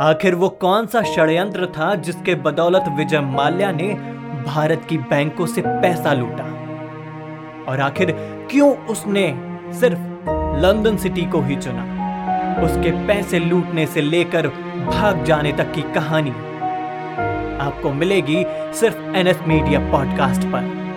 आखिर वो कौन सा षड्यंत्र था जिसके बदौलत विजय माल्या ने भारत की बैंकों से पैसा लूटा? और आखिर क्यों उसने सिर्फ़ लंदन सिटी को ही चुना? उसके पैसे लूटने से लेकर भाग जाने तक की कहानी आपको मिलेगी सिर्फ़ एनएस मीडिया पॉडकास्ट पर।